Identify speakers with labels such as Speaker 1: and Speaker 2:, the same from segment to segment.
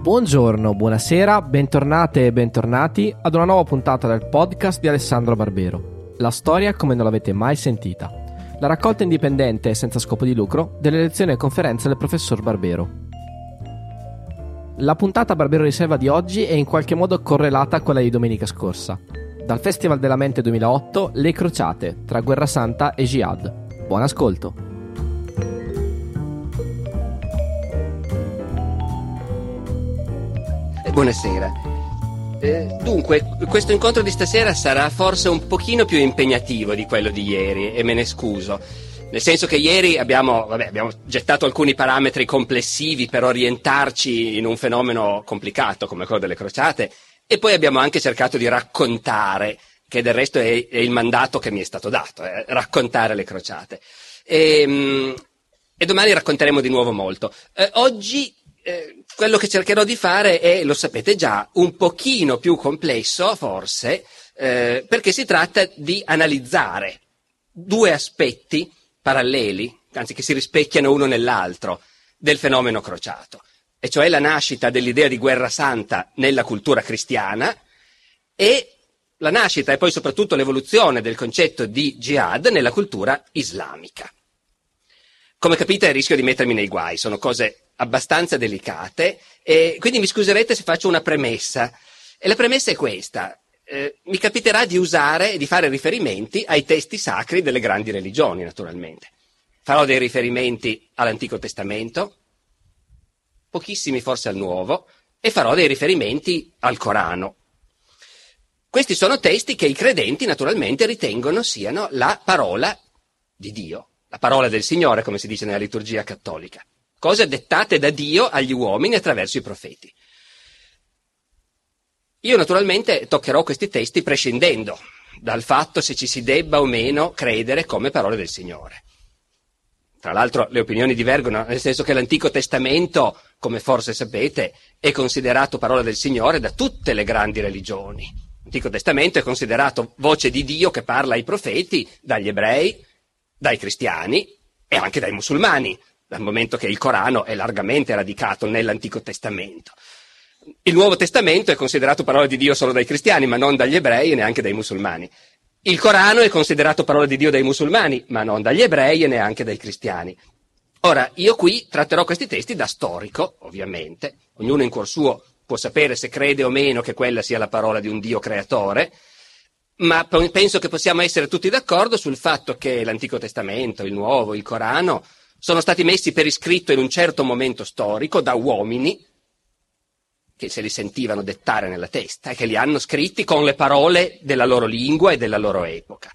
Speaker 1: Buongiorno, buonasera, bentornate e bentornati ad una nuova puntata del podcast di Alessandro Barbero. La storia come non l'avete mai sentita. La raccolta indipendente e senza scopo di lucro delle lezioni e conferenze del professor Barbero. La puntata Barbero Riserva di oggi è in qualche modo correlata a quella di domenica scorsa. Dal Festival della Mente 2008, Le Crociate, tra Guerra Santa e Jihad. Buon ascolto!
Speaker 2: Buonasera. Eh, dunque, questo incontro di stasera sarà forse un pochino più impegnativo di quello di ieri e me ne scuso. Nel senso che ieri abbiamo, vabbè, abbiamo gettato alcuni parametri complessivi per orientarci in un fenomeno complicato come quello delle crociate e poi abbiamo anche cercato di raccontare, che del resto è, è il mandato che mi è stato dato, eh, raccontare le crociate. E, ehm, e domani racconteremo di nuovo molto. Eh, oggi eh, quello che cercherò di fare è, lo sapete già, un pochino più complesso, forse, eh, perché si tratta di analizzare due aspetti paralleli, anzi che si rispecchiano uno nell'altro, del fenomeno crociato, e cioè la nascita dell'idea di guerra santa nella cultura cristiana e la nascita e poi soprattutto l'evoluzione del concetto di jihad nella cultura islamica. Come capite rischio di mettermi nei guai, sono cose abbastanza delicate e quindi mi scuserete se faccio una premessa. E la premessa è questa. Eh, mi capiterà di usare e di fare riferimenti ai testi sacri delle grandi religioni, naturalmente. Farò dei riferimenti all'Antico Testamento, pochissimi forse al Nuovo, e farò dei riferimenti al Corano. Questi sono testi che i credenti naturalmente ritengono siano la parola di Dio, la parola del Signore, come si dice nella liturgia cattolica cose dettate da Dio agli uomini attraverso i profeti. Io naturalmente toccherò questi testi prescindendo dal fatto se ci si debba o meno credere come parole del Signore. Tra l'altro le opinioni divergono, nel senso che l'Antico Testamento, come forse sapete, è considerato parola del Signore da tutte le grandi religioni. L'Antico Testamento è considerato voce di Dio che parla ai profeti, dagli ebrei, dai cristiani e anche dai musulmani dal momento che il Corano è largamente radicato nell'Antico Testamento. Il Nuovo Testamento è considerato parola di Dio solo dai cristiani, ma non dagli ebrei e neanche dai musulmani. Il Corano è considerato parola di Dio dai musulmani, ma non dagli ebrei e neanche dai cristiani. Ora, io qui tratterò questi testi da storico, ovviamente, ognuno in cuor suo può sapere se crede o meno che quella sia la parola di un Dio creatore, ma penso che possiamo essere tutti d'accordo sul fatto che l'Antico Testamento, il Nuovo, il Corano sono stati messi per iscritto in un certo momento storico da uomini che se li sentivano dettare nella testa e che li hanno scritti con le parole della loro lingua e della loro epoca.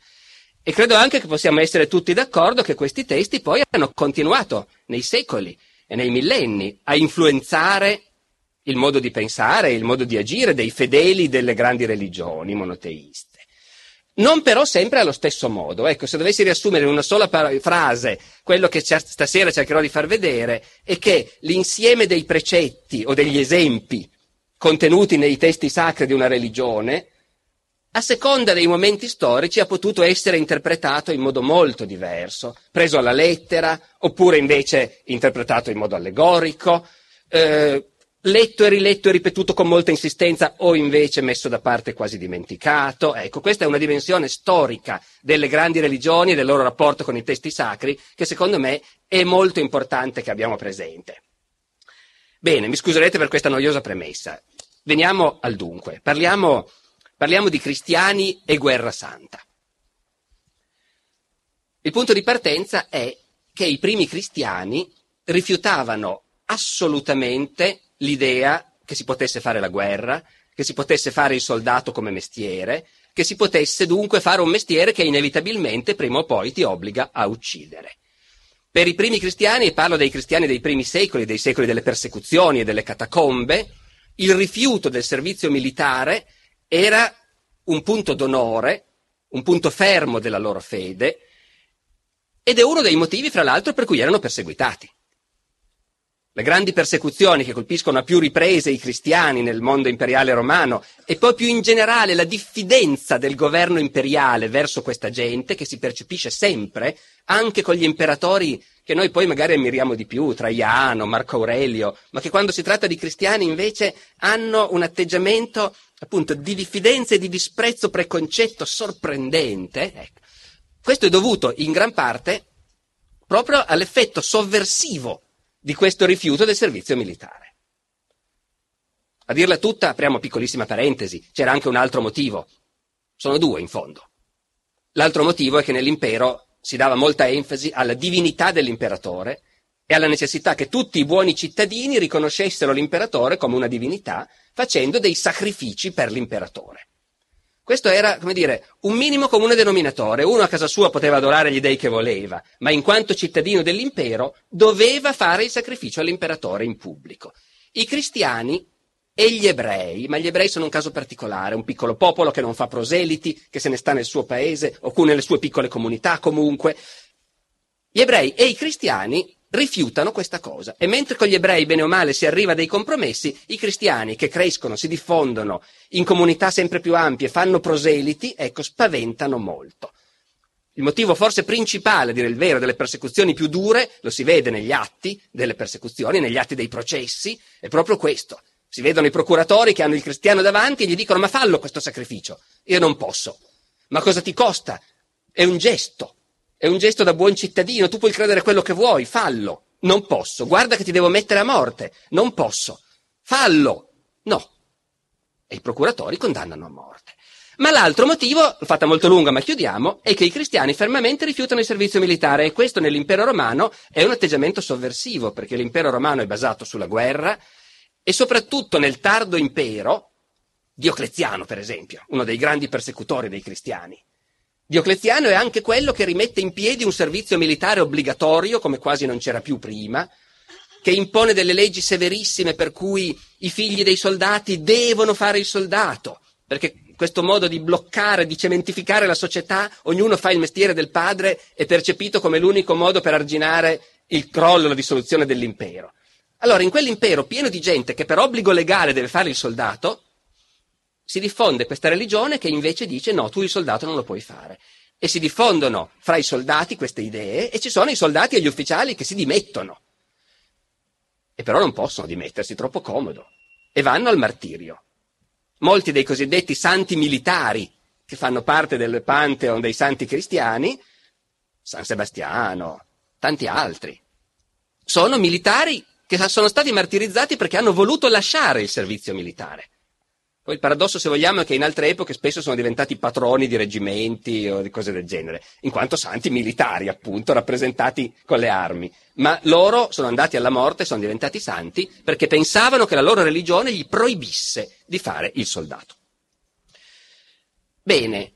Speaker 2: E credo anche che possiamo essere tutti d'accordo che questi testi poi hanno continuato nei secoli e nei millenni a influenzare il modo di pensare e il modo di agire dei fedeli delle grandi religioni monoteiste. Non però sempre allo stesso modo. Ecco, se dovessi riassumere in una sola par- frase quello che stasera cercherò di far vedere è che l'insieme dei precetti o degli esempi contenuti nei testi sacri di una religione, a seconda dei momenti storici ha potuto essere interpretato in modo molto diverso, preso alla lettera, oppure invece interpretato in modo allegorico, eh, letto e riletto e ripetuto con molta insistenza o invece messo da parte quasi dimenticato. Ecco, questa è una dimensione storica delle grandi religioni e del loro rapporto con i testi sacri che secondo me è molto importante che abbiamo presente. Bene, mi scuserete per questa noiosa premessa. Veniamo al dunque. Parliamo, parliamo di cristiani e guerra santa. Il punto di partenza è che i primi cristiani rifiutavano assolutamente l'idea che si potesse fare la guerra, che si potesse fare il soldato come mestiere, che si potesse dunque fare un mestiere che inevitabilmente prima o poi ti obbliga a uccidere. Per i primi cristiani, e parlo dei cristiani dei primi secoli, dei secoli delle persecuzioni e delle catacombe, il rifiuto del servizio militare era un punto d'onore, un punto fermo della loro fede, ed è uno dei motivi, fra l'altro, per cui erano perseguitati. Le grandi persecuzioni che colpiscono a più riprese i cristiani nel mondo imperiale romano e poi più in generale la diffidenza del governo imperiale verso questa gente che si percepisce sempre anche con gli imperatori che noi poi magari ammiriamo di più, Traiano, Marco Aurelio, ma che quando si tratta di cristiani invece hanno un atteggiamento appunto di diffidenza e di disprezzo preconcetto sorprendente. Ecco. Questo è dovuto in gran parte proprio all'effetto sovversivo di questo rifiuto del servizio militare. A dirla tutta, apriamo piccolissima parentesi, c'era anche un altro motivo. Sono due in fondo. L'altro motivo è che nell'impero si dava molta enfasi alla divinità dell'imperatore e alla necessità che tutti i buoni cittadini riconoscessero l'imperatore come una divinità facendo dei sacrifici per l'imperatore. Questo era, come dire, un minimo comune denominatore. Uno a casa sua poteva adorare gli dei che voleva, ma in quanto cittadino dell'impero doveva fare il sacrificio all'imperatore in pubblico. I cristiani e gli ebrei, ma gli ebrei sono un caso particolare, un piccolo popolo che non fa proseliti, che se ne sta nel suo paese o nelle sue piccole comunità comunque. Gli ebrei e i cristiani rifiutano questa cosa. E mentre con gli ebrei, bene o male, si arriva a dei compromessi, i cristiani che crescono, si diffondono in comunità sempre più ampie, fanno proseliti, ecco, spaventano molto. Il motivo forse principale, a dire il vero, delle persecuzioni più dure, lo si vede negli atti delle persecuzioni, negli atti dei processi, è proprio questo. Si vedono i procuratori che hanno il cristiano davanti e gli dicono ma fallo questo sacrificio. Io non posso. Ma cosa ti costa? È un gesto. È un gesto da buon cittadino, tu puoi credere quello che vuoi, fallo. Non posso. Guarda che ti devo mettere a morte. Non posso. Fallo. No. E i procuratori condannano a morte. Ma l'altro motivo, fatta molto lunga ma chiudiamo, è che i cristiani fermamente rifiutano il servizio militare e questo nell'impero romano è un atteggiamento sovversivo perché l'impero romano è basato sulla guerra e soprattutto nel tardo impero, Diocleziano per esempio, uno dei grandi persecutori dei cristiani, Diocleziano è anche quello che rimette in piedi un servizio militare obbligatorio, come quasi non c'era più prima, che impone delle leggi severissime per cui i figli dei soldati devono fare il soldato, perché questo modo di bloccare, di cementificare la società, ognuno fa il mestiere del padre, è percepito come l'unico modo per arginare il crollo, la dissoluzione dell'impero. Allora, in quell'impero pieno di gente che per obbligo legale deve fare il soldato, si diffonde questa religione che invece dice no, tu il soldato non lo puoi fare. E si diffondono fra i soldati queste idee e ci sono i soldati e gli ufficiali che si dimettono. E però non possono dimettersi, troppo comodo. E vanno al martirio. Molti dei cosiddetti santi militari che fanno parte del pantheon dei santi cristiani, San Sebastiano, tanti altri, sono militari che sono stati martirizzati perché hanno voluto lasciare il servizio militare. Poi il paradosso, se vogliamo, è che in altre epoche spesso sono diventati patroni di reggimenti o di cose del genere, in quanto santi militari, appunto, rappresentati con le armi. Ma loro sono andati alla morte, sono diventati santi, perché pensavano che la loro religione gli proibisse di fare il soldato. Bene,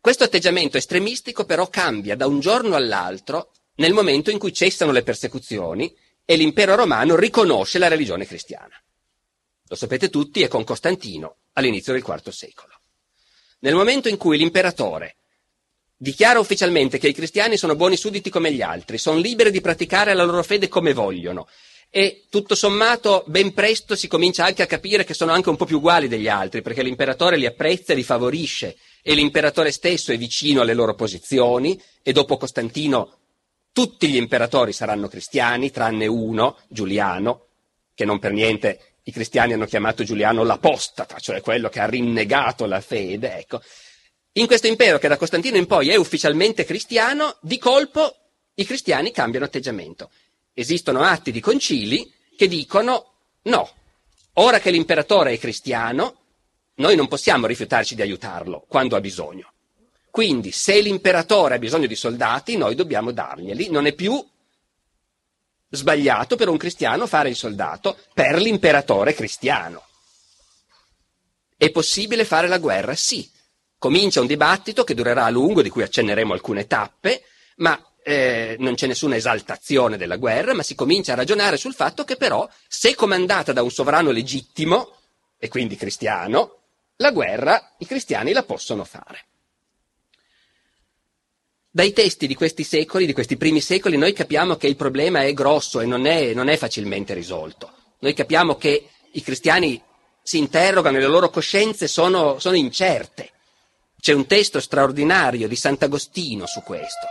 Speaker 2: questo atteggiamento estremistico però cambia da un giorno all'altro nel momento in cui cessano le persecuzioni e l'impero romano riconosce la religione cristiana lo sapete tutti, è con Costantino all'inizio del IV secolo. Nel momento in cui l'imperatore dichiara ufficialmente che i cristiani sono buoni sudditi come gli altri, sono liberi di praticare la loro fede come vogliono e tutto sommato ben presto si comincia anche a capire che sono anche un po' più uguali degli altri perché l'imperatore li apprezza e li favorisce e l'imperatore stesso è vicino alle loro posizioni e dopo Costantino tutti gli imperatori saranno cristiani tranne uno, Giuliano, che non per niente i cristiani hanno chiamato Giuliano l'apostata, cioè quello che ha rinnegato la fede, ecco. In questo impero che da Costantino in poi è ufficialmente cristiano, di colpo i cristiani cambiano atteggiamento. Esistono atti di concili che dicono no, ora che l'imperatore è cristiano, noi non possiamo rifiutarci di aiutarlo quando ha bisogno. Quindi se l'imperatore ha bisogno di soldati, noi dobbiamo darglieli, non è più sbagliato per un cristiano fare il soldato per l'imperatore cristiano. È possibile fare la guerra? Sì. Comincia un dibattito che durerà a lungo, di cui accenneremo alcune tappe, ma eh, non c'è nessuna esaltazione della guerra, ma si comincia a ragionare sul fatto che però, se comandata da un sovrano legittimo, e quindi cristiano, la guerra i cristiani la possono fare. Dai testi di questi secoli, di questi primi secoli, noi capiamo che il problema è grosso e non è, non è facilmente risolto. Noi capiamo che i cristiani si interrogano e le loro coscienze sono, sono incerte. C'è un testo straordinario di Sant'Agostino su questo.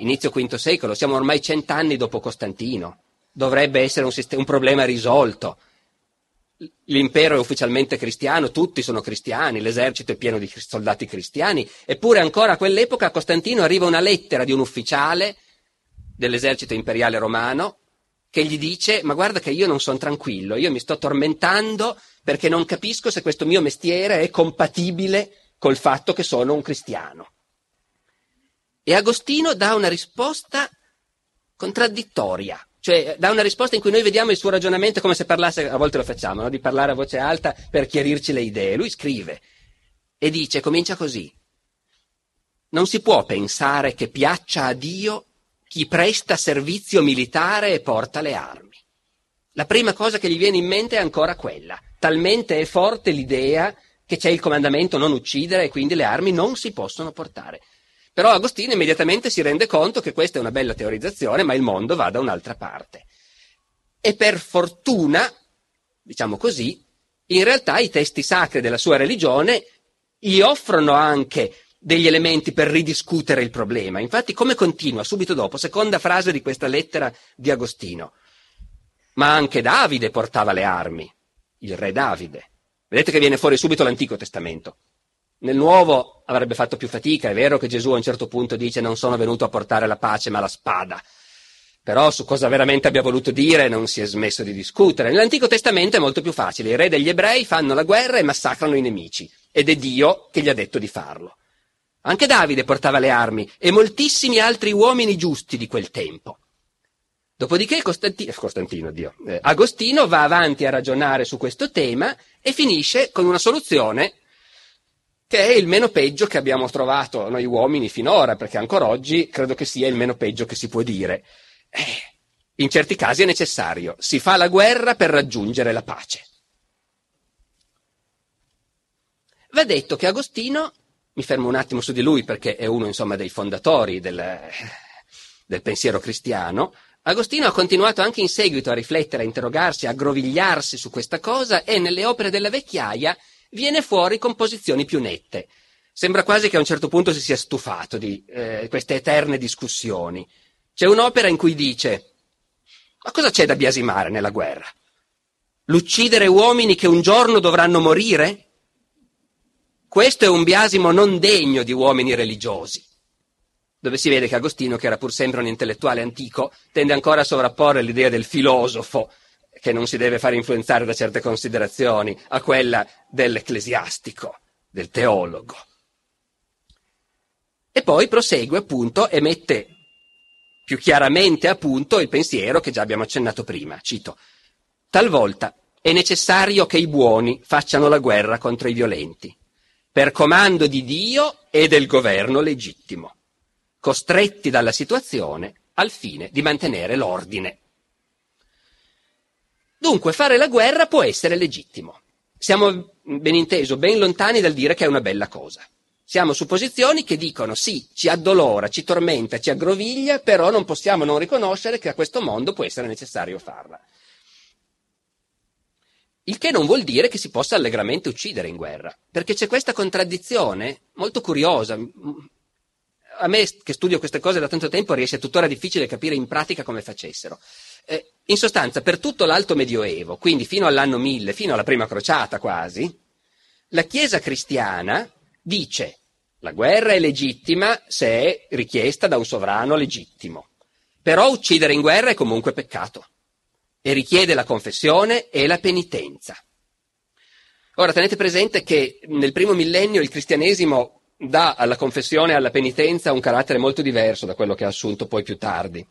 Speaker 2: Inizio V secolo, siamo ormai cent'anni dopo Costantino. Dovrebbe essere un, sistema, un problema risolto l'impero è ufficialmente cristiano, tutti sono cristiani, l'esercito è pieno di soldati cristiani, eppure ancora a quell'epoca a Costantino arriva una lettera di un ufficiale dell'esercito imperiale romano che gli dice ma guarda che io non sono tranquillo, io mi sto tormentando perché non capisco se questo mio mestiere è compatibile col fatto che sono un cristiano. E Agostino dà una risposta contraddittoria. Cioè dà una risposta in cui noi vediamo il suo ragionamento come se parlasse, a volte lo facciamo, no? di parlare a voce alta per chiarirci le idee. Lui scrive e dice, comincia così. Non si può pensare che piaccia a Dio chi presta servizio militare e porta le armi. La prima cosa che gli viene in mente è ancora quella. Talmente è forte l'idea che c'è il comandamento non uccidere e quindi le armi non si possono portare. Però Agostino immediatamente si rende conto che questa è una bella teorizzazione, ma il mondo va da un'altra parte. E per fortuna, diciamo così, in realtà i testi sacri della sua religione gli offrono anche degli elementi per ridiscutere il problema. Infatti, come continua subito dopo, seconda frase di questa lettera di Agostino. Ma anche Davide portava le armi, il re Davide. Vedete che viene fuori subito l'Antico Testamento. Nel nuovo avrebbe fatto più fatica, è vero che Gesù a un certo punto dice non sono venuto a portare la pace ma la spada. Però su cosa veramente abbia voluto dire non si è smesso di discutere. Nell'Antico Testamento è molto più facile, i re degli ebrei fanno la guerra e massacrano i nemici, ed è Dio che gli ha detto di farlo. Anche Davide portava le armi e moltissimi altri uomini giusti di quel tempo. Dopodiché Costantino, eh, Costantino Dio, eh, Agostino va avanti a ragionare su questo tema e finisce con una soluzione che è il meno peggio che abbiamo trovato noi uomini finora, perché ancora oggi credo che sia il meno peggio che si può dire. Eh, in certi casi è necessario, si fa la guerra per raggiungere la pace. Va detto che Agostino, mi fermo un attimo su di lui perché è uno insomma dei fondatori del, del pensiero cristiano, Agostino ha continuato anche in seguito a riflettere, a interrogarsi, a aggrovigliarsi su questa cosa e nelle opere della vecchiaia viene fuori con posizioni più nette. Sembra quasi che a un certo punto si sia stufato di eh, queste eterne discussioni. C'è un'opera in cui dice, ma cosa c'è da biasimare nella guerra? L'uccidere uomini che un giorno dovranno morire? Questo è un biasimo non degno di uomini religiosi. Dove si vede che Agostino, che era pur sempre un intellettuale antico, tende ancora a sovrapporre l'idea del filosofo che non si deve fare influenzare da certe considerazioni, a quella dell'ecclesiastico, del teologo. E poi prosegue appunto e mette più chiaramente a punto il pensiero che già abbiamo accennato prima. Cito, talvolta è necessario che i buoni facciano la guerra contro i violenti, per comando di Dio e del governo legittimo, costretti dalla situazione al fine di mantenere l'ordine. Dunque fare la guerra può essere legittimo. Siamo, ben inteso, ben lontani dal dire che è una bella cosa. Siamo su posizioni che dicono sì, ci addolora, ci tormenta, ci aggroviglia, però non possiamo non riconoscere che a questo mondo può essere necessario farla. Il che non vuol dire che si possa allegramente uccidere in guerra, perché c'è questa contraddizione molto curiosa. A me, che studio queste cose da tanto tempo, riesce tuttora difficile capire in pratica come facessero. Eh, in sostanza, per tutto l'alto medioevo, quindi fino all'anno 1000, fino alla prima crociata quasi, la Chiesa cristiana dice la guerra è legittima se è richiesta da un sovrano legittimo, però uccidere in guerra è comunque peccato e richiede la confessione e la penitenza. Ora tenete presente che nel primo millennio il cristianesimo dà alla confessione e alla penitenza un carattere molto diverso da quello che ha assunto poi più tardi.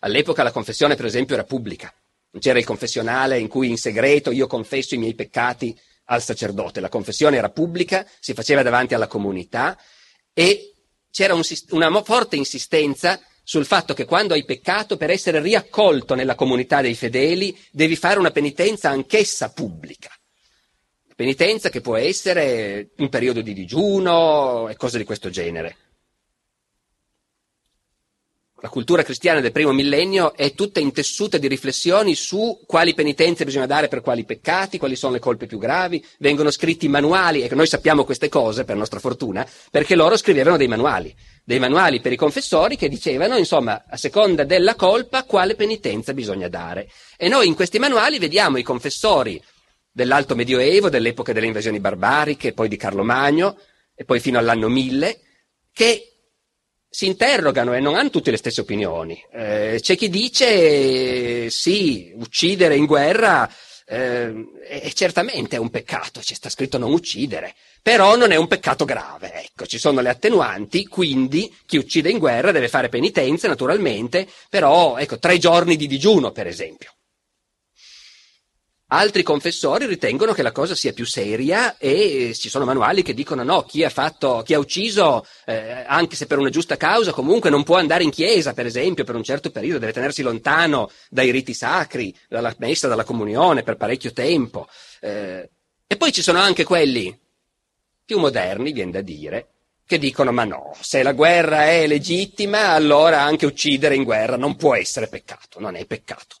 Speaker 2: All'epoca la confessione, per esempio, era pubblica. Non c'era il confessionale in cui in segreto io confesso i miei peccati al sacerdote. La confessione era pubblica, si faceva davanti alla comunità e c'era un, una forte insistenza sul fatto che quando hai peccato, per essere riaccolto nella comunità dei fedeli, devi fare una penitenza anch'essa pubblica. Penitenza che può essere un periodo di digiuno e cose di questo genere. La cultura cristiana del primo millennio è tutta intessuta di riflessioni su quali penitenze bisogna dare per quali peccati, quali sono le colpe più gravi, vengono scritti manuali, e noi sappiamo queste cose per nostra fortuna, perché loro scrivevano dei manuali, dei manuali per i confessori che dicevano, insomma, a seconda della colpa, quale penitenza bisogna dare. E noi in questi manuali vediamo i confessori dell'Alto Medioevo, dell'epoca delle invasioni barbariche, poi di Carlo Magno, e poi fino all'anno 1000, che si interrogano e non hanno tutte le stesse opinioni. Eh, c'è chi dice sì, uccidere in guerra eh, è, certamente è un peccato, ci sta scritto non uccidere, però non è un peccato grave. Ecco, ci sono le attenuanti, quindi chi uccide in guerra deve fare penitenza naturalmente, però ecco, tre giorni di digiuno per esempio. Altri confessori ritengono che la cosa sia più seria e ci sono manuali che dicono no, chi ha, fatto, chi ha ucciso, eh, anche se per una giusta causa, comunque non può andare in chiesa, per esempio, per un certo periodo, deve tenersi lontano dai riti sacri, dalla messa, dalla comunione per parecchio tempo. Eh, e poi ci sono anche quelli più moderni, viene da dire, che dicono ma no, se la guerra è legittima, allora anche uccidere in guerra non può essere peccato, non è peccato.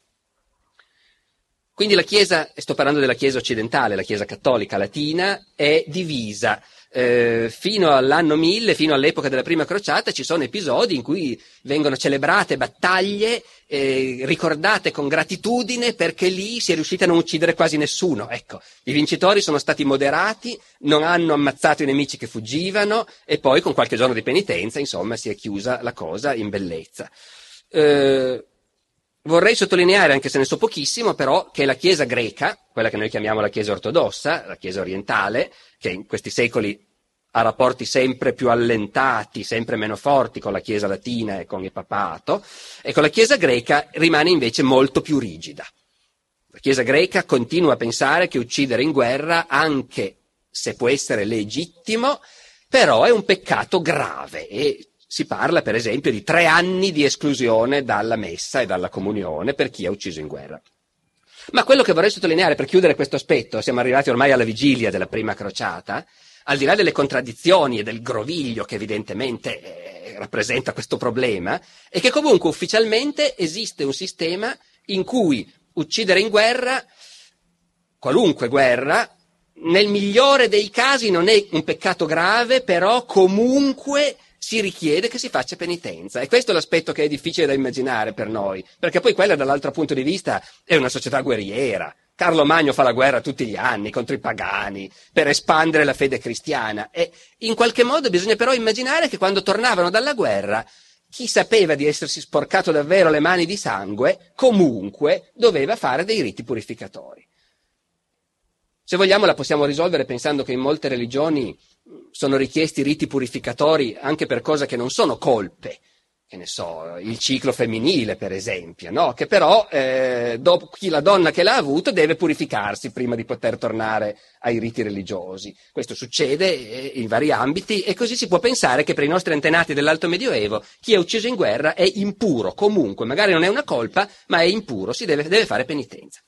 Speaker 2: Quindi la Chiesa, sto parlando della Chiesa occidentale, la Chiesa cattolica latina, è divisa. Eh, fino all'anno 1000, fino all'epoca della prima crociata, ci sono episodi in cui vengono celebrate battaglie eh, ricordate con gratitudine perché lì si è riusciti a non uccidere quasi nessuno. Ecco, i vincitori sono stati moderati, non hanno ammazzato i nemici che fuggivano e poi con qualche giorno di penitenza, insomma, si è chiusa la cosa in bellezza. Eh, Vorrei sottolineare, anche se ne so pochissimo, però, che la Chiesa greca, quella che noi chiamiamo la Chiesa ortodossa, la Chiesa orientale, che in questi secoli ha rapporti sempre più allentati, sempre meno forti con la Chiesa latina e con il papato, e con la Chiesa greca rimane invece molto più rigida. La Chiesa greca continua a pensare che uccidere in guerra, anche se può essere legittimo, però è un peccato grave e si parla, per esempio, di tre anni di esclusione dalla messa e dalla comunione per chi ha ucciso in guerra. Ma quello che vorrei sottolineare per chiudere questo aspetto, siamo arrivati ormai alla vigilia della prima crociata, al di là delle contraddizioni e del groviglio che evidentemente eh, rappresenta questo problema, è che comunque ufficialmente esiste un sistema in cui uccidere in guerra, qualunque guerra, nel migliore dei casi non è un peccato grave, però comunque si richiede che si faccia penitenza. E questo è l'aspetto che è difficile da immaginare per noi, perché poi quella dall'altro punto di vista è una società guerriera. Carlo Magno fa la guerra tutti gli anni contro i pagani per espandere la fede cristiana e in qualche modo bisogna però immaginare che quando tornavano dalla guerra chi sapeva di essersi sporcato davvero le mani di sangue comunque doveva fare dei riti purificatori. Se vogliamo la possiamo risolvere pensando che in molte religioni sono richiesti riti purificatori anche per cose che non sono colpe, che ne so, il ciclo femminile per esempio, no? che però eh, dopo, la donna che l'ha avuto deve purificarsi prima di poter tornare ai riti religiosi. Questo succede eh, in vari ambiti e così si può pensare che per i nostri antenati dell'Alto Medioevo chi è ucciso in guerra è impuro comunque, magari non è una colpa, ma è impuro, si deve, deve fare penitenza.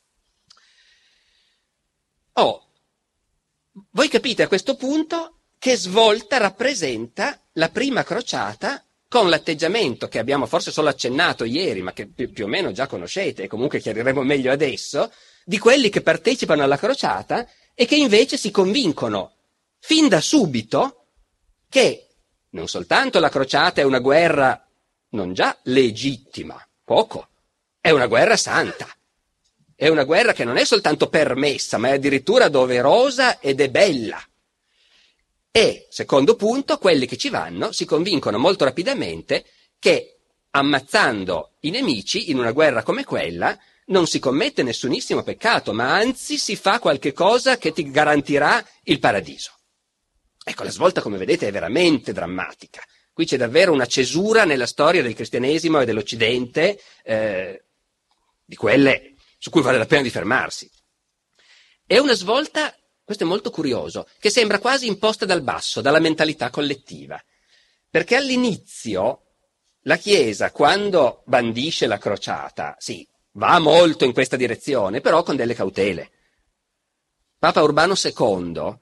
Speaker 2: Oh, voi capite a questo punto che svolta rappresenta la prima crociata con l'atteggiamento che abbiamo forse solo accennato ieri, ma che più, più o meno già conoscete e comunque chiariremo meglio adesso, di quelli che partecipano alla crociata e che invece si convincono fin da subito che non soltanto la crociata è una guerra non già legittima, poco, è una guerra santa. È una guerra che non è soltanto permessa, ma è addirittura doverosa ed è bella. E, secondo punto, quelli che ci vanno si convincono molto rapidamente che ammazzando i nemici in una guerra come quella non si commette nessunissimo peccato, ma anzi si fa qualche cosa che ti garantirà il paradiso. Ecco, la svolta, come vedete, è veramente drammatica. Qui c'è davvero una cesura nella storia del cristianesimo e dell'Occidente, eh, di quelle su cui vale la pena di fermarsi. È una svolta questo è molto curioso, che sembra quasi imposta dal basso, dalla mentalità collettiva. Perché all'inizio la Chiesa, quando bandisce la crociata, sì, va molto in questa direzione, però con delle cautele. Papa Urbano II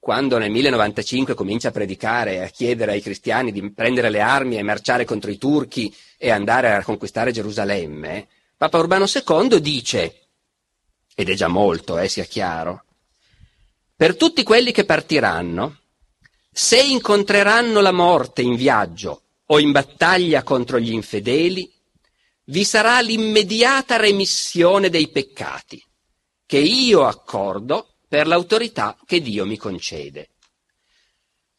Speaker 2: quando nel 1095 comincia a predicare e a chiedere ai cristiani di prendere le armi e marciare contro i turchi e andare a conquistare Gerusalemme, Papa Urbano II dice, ed è già molto, eh, sia chiaro, per tutti quelli che partiranno, se incontreranno la morte in viaggio o in battaglia contro gli infedeli, vi sarà l'immediata remissione dei peccati, che io accordo per l'autorità che Dio mi concede.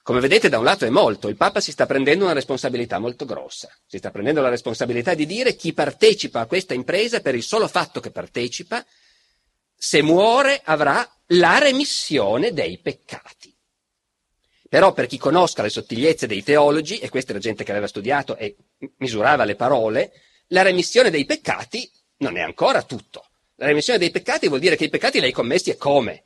Speaker 2: Come vedete da un lato è molto, il Papa si sta prendendo una responsabilità molto grossa, si sta prendendo la responsabilità di dire chi partecipa a questa impresa per il solo fatto che partecipa, se muore avrà la remissione dei peccati. Però per chi conosca le sottigliezze dei teologi, e questa era gente che aveva studiato e misurava le parole, la remissione dei peccati non è ancora tutto. La remissione dei peccati vuol dire che i peccati li hai commessi e come?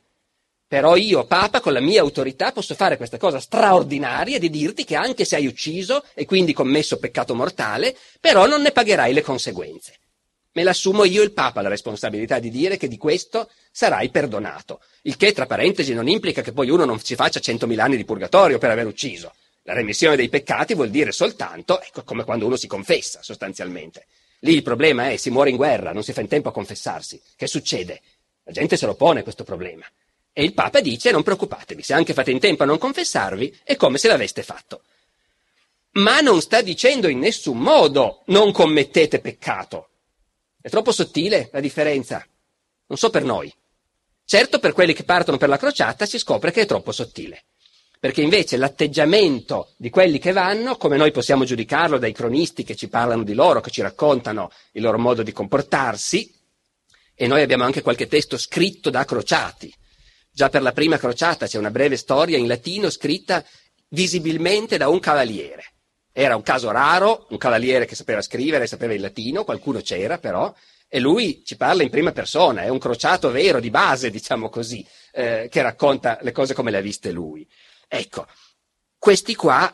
Speaker 2: Però io, Papa, con la mia autorità posso fare questa cosa straordinaria di dirti che anche se hai ucciso e quindi commesso peccato mortale, però non ne pagherai le conseguenze. Me l'assumo io il Papa la responsabilità di dire che di questo sarai perdonato. Il che, tra parentesi, non implica che poi uno non ci faccia centomila anni di purgatorio per aver ucciso. La remissione dei peccati vuol dire soltanto, ecco, come quando uno si confessa, sostanzialmente. Lì il problema è, si muore in guerra, non si fa in tempo a confessarsi. Che succede? La gente se lo pone questo problema. E il Papa dice non preoccupatevi, se anche fate in tempo a non confessarvi, è come se l'aveste fatto. Ma non sta dicendo in nessun modo non commettete peccato. È troppo sottile la differenza. Non so per noi. Certo per quelli che partono per la crociata si scopre che è troppo sottile. Perché invece l'atteggiamento di quelli che vanno, come noi possiamo giudicarlo dai cronisti che ci parlano di loro, che ci raccontano il loro modo di comportarsi, e noi abbiamo anche qualche testo scritto da crociati, Già per la prima crociata c'è una breve storia in latino scritta visibilmente da un cavaliere. Era un caso raro, un cavaliere che sapeva scrivere, sapeva il latino, qualcuno c'era però, e lui ci parla in prima persona, è un crociato vero, di base, diciamo così, eh, che racconta le cose come le ha viste lui. Ecco, questi qua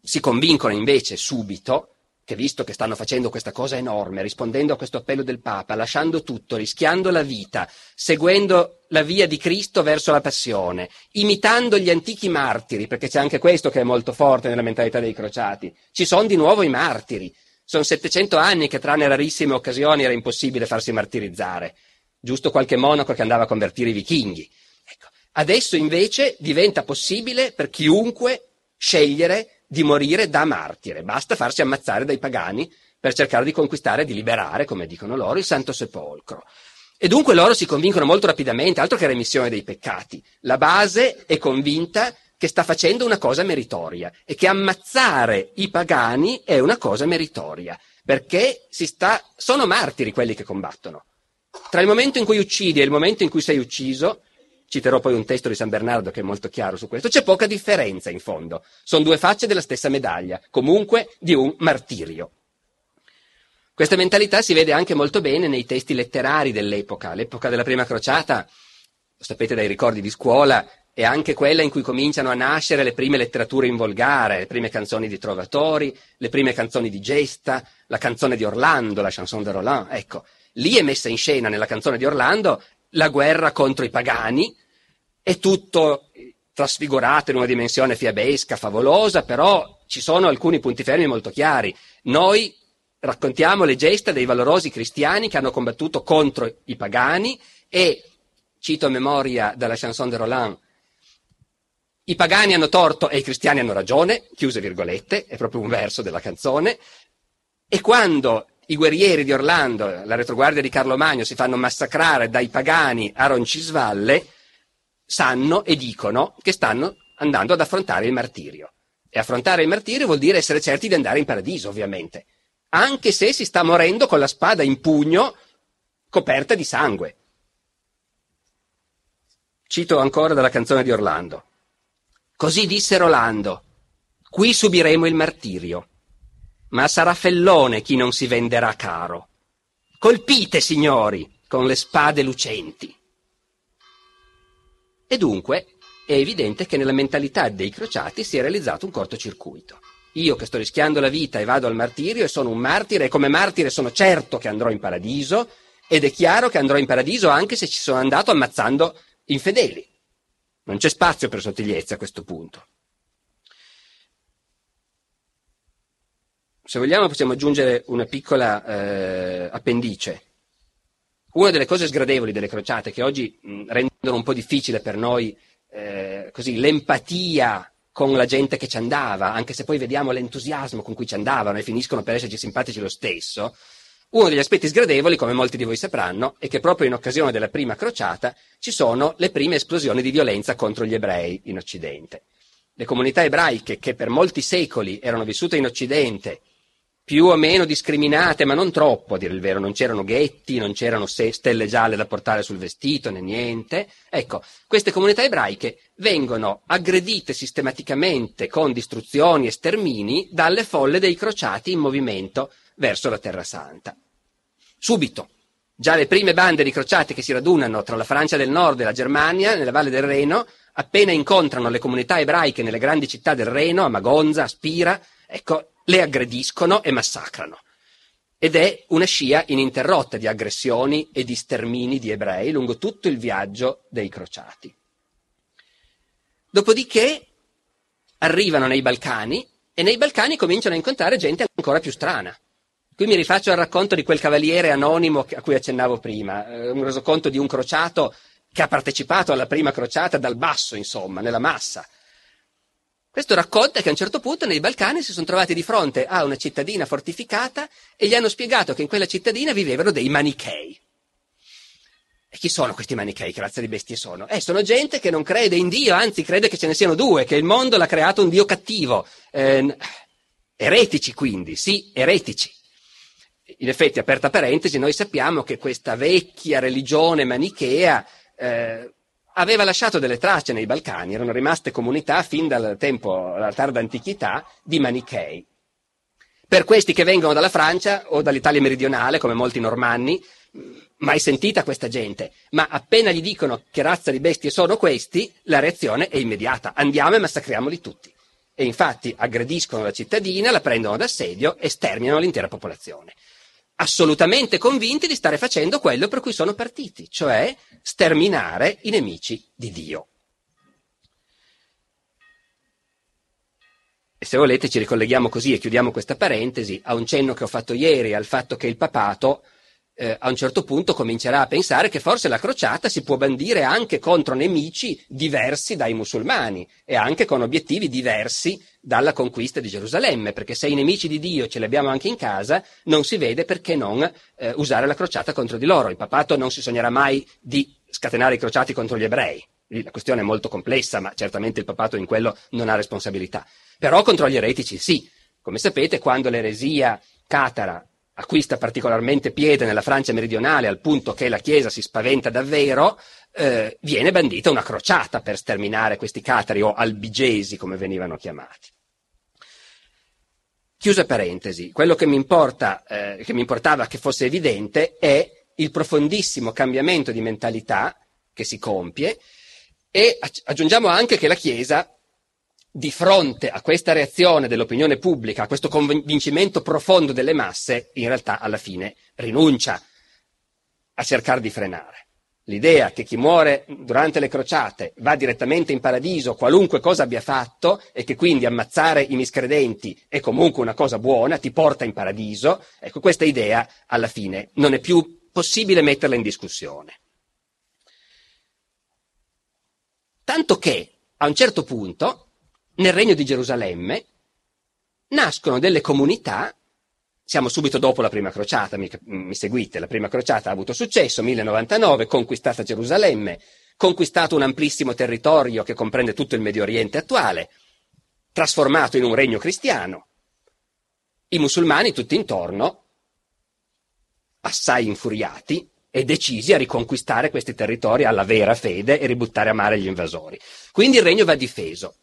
Speaker 2: si convincono invece subito che visto che stanno facendo questa cosa enorme, rispondendo a questo appello del Papa, lasciando tutto, rischiando la vita, seguendo la via di Cristo verso la passione, imitando gli antichi martiri, perché c'è anche questo che è molto forte nella mentalità dei crociati, ci sono di nuovo i martiri. Sono 700 anni che tranne rarissime occasioni era impossibile farsi martirizzare. Giusto qualche monaco che andava a convertire i vichinghi. Ecco. Adesso invece diventa possibile per chiunque scegliere di morire da martire, basta farsi ammazzare dai pagani per cercare di conquistare di liberare, come dicono loro, il Santo Sepolcro. E dunque loro si convincono molto rapidamente, altro che remissione dei peccati. La base è convinta che sta facendo una cosa meritoria e che ammazzare i pagani è una cosa meritoria, perché sta, sono martiri quelli che combattono. Tra il momento in cui uccidi e il momento in cui sei ucciso, citerò poi un testo di San Bernardo che è molto chiaro su questo, c'è poca differenza in fondo, sono due facce della stessa medaglia, comunque di un martirio. Questa mentalità si vede anche molto bene nei testi letterari dell'epoca, l'epoca della prima crociata, lo sapete dai ricordi di scuola, è anche quella in cui cominciano a nascere le prime letterature in volgare, le prime canzoni di trovatori, le prime canzoni di gesta, la canzone di Orlando, la chanson de Roland, ecco. Lì è messa in scena nella canzone di Orlando la guerra contro i pagani, è tutto trasfigurato in una dimensione fiabesca, favolosa, però ci sono alcuni punti fermi molto chiari. Noi raccontiamo le gesta dei valorosi cristiani che hanno combattuto contro i pagani e, cito a memoria dalla chanson de Roland, i pagani hanno torto e i cristiani hanno ragione, chiuse virgolette, è proprio un verso della canzone, e quando i guerrieri di Orlando, la retroguardia di Carlo Magno, si fanno massacrare dai pagani a Roncisvalle, sanno e dicono che stanno andando ad affrontare il martirio. E affrontare il martirio vuol dire essere certi di andare in paradiso, ovviamente, anche se si sta morendo con la spada in pugno coperta di sangue. Cito ancora dalla canzone di Orlando. Così disse Rolando, qui subiremo il martirio ma sarà fellone chi non si venderà caro. Colpite, signori, con le spade lucenti. E dunque è evidente che nella mentalità dei crociati si è realizzato un cortocircuito. Io che sto rischiando la vita e vado al martirio e sono un martire e come martire sono certo che andrò in paradiso ed è chiaro che andrò in paradiso anche se ci sono andato ammazzando infedeli. Non c'è spazio per sottigliezze a questo punto. Se vogliamo possiamo aggiungere una piccola eh, appendice. Una delle cose sgradevoli delle crociate che oggi mh, rendono un po' difficile per noi eh, così, l'empatia con la gente che ci andava, anche se poi vediamo l'entusiasmo con cui ci andavano e finiscono per esserci simpatici lo stesso, uno degli aspetti sgradevoli, come molti di voi sapranno, è che proprio in occasione della prima crociata ci sono le prime esplosioni di violenza contro gli ebrei in Occidente. Le comunità ebraiche che per molti secoli erano vissute in Occidente più o meno discriminate, ma non troppo, a dire il vero, non c'erano ghetti, non c'erano stelle gialle da portare sul vestito, né niente. Ecco, queste comunità ebraiche vengono aggredite sistematicamente con distruzioni e stermini dalle folle dei crociati in movimento verso la Terra Santa. Subito, già le prime bande di crociati che si radunano tra la Francia del Nord e la Germania, nella Valle del Reno, appena incontrano le comunità ebraiche nelle grandi città del Reno, a Magonza, a Spira, ecco, le aggrediscono e massacrano. Ed è una scia ininterrotta di aggressioni e di stermini di ebrei lungo tutto il viaggio dei crociati. Dopodiché arrivano nei Balcani e nei Balcani cominciano a incontrare gente ancora più strana. Qui mi rifaccio al racconto di quel cavaliere anonimo a cui accennavo prima, eh, un resoconto di un crociato che ha partecipato alla prima crociata dal basso, insomma, nella massa. Questo racconta che a un certo punto nei Balcani si sono trovati di fronte a una cittadina fortificata e gli hanno spiegato che in quella cittadina vivevano dei manichei. E chi sono questi manichei? Che razza di bestie sono? Eh, sono gente che non crede in Dio, anzi crede che ce ne siano due, che il mondo l'ha creato un Dio cattivo. Eh, eretici quindi, sì, eretici. In effetti, aperta parentesi, noi sappiamo che questa vecchia religione manichea eh, aveva lasciato delle tracce nei Balcani, erano rimaste comunità fin dal tempo, dalla tarda antichità, di manichei. Per questi che vengono dalla Francia o dall'Italia meridionale, come molti normanni, mai sentita questa gente, ma appena gli dicono che razza di bestie sono questi, la reazione è immediata, andiamo e massacriamoli tutti. E infatti aggrediscono la cittadina, la prendono d'assedio e sterminano l'intera popolazione assolutamente convinti di stare facendo quello per cui sono partiti, cioè sterminare i nemici di Dio. E se volete ci ricolleghiamo così e chiudiamo questa parentesi a un cenno che ho fatto ieri al fatto che il papato eh, a un certo punto comincerà a pensare che forse la crociata si può bandire anche contro nemici diversi dai musulmani e anche con obiettivi diversi dalla conquista di Gerusalemme, perché se i nemici di Dio ce li abbiamo anche in casa, non si vede perché non eh, usare la crociata contro di loro. Il papato non si sognerà mai di scatenare i crociati contro gli ebrei. La questione è molto complessa, ma certamente il papato in quello non ha responsabilità. Però contro gli eretici sì. Come sapete, quando l'eresia catara acquista particolarmente piede nella Francia meridionale al punto che la Chiesa si spaventa davvero, eh, viene bandita una crociata per sterminare questi catari o albigesi come venivano chiamati. Chiusa parentesi, quello che mi, importa, eh, che mi importava che fosse evidente è il profondissimo cambiamento di mentalità che si compie e aggiungiamo anche che la Chiesa di fronte a questa reazione dell'opinione pubblica, a questo convincimento profondo delle masse, in realtà alla fine rinuncia a cercare di frenare. L'idea che chi muore durante le crociate va direttamente in paradiso, qualunque cosa abbia fatto, e che quindi ammazzare i miscredenti è comunque una cosa buona, ti porta in paradiso, ecco, questa idea alla fine non è più possibile metterla in discussione. Tanto che a un certo punto nel regno di Gerusalemme nascono delle comunità, siamo subito dopo la prima crociata, mi, mi, seguite, la prima crociata ha avuto successo, 1099, conquistata Gerusalemme, conquistato un amplissimo territorio che comprende tutto il Medio Oriente attuale, trasformato in un regno cristiano. I musulmani tutti intorno, assai infuriati e decisi a riconquistare questi territori alla vera fede e ributtare a mare gli invasori. Quindi il regno va difeso.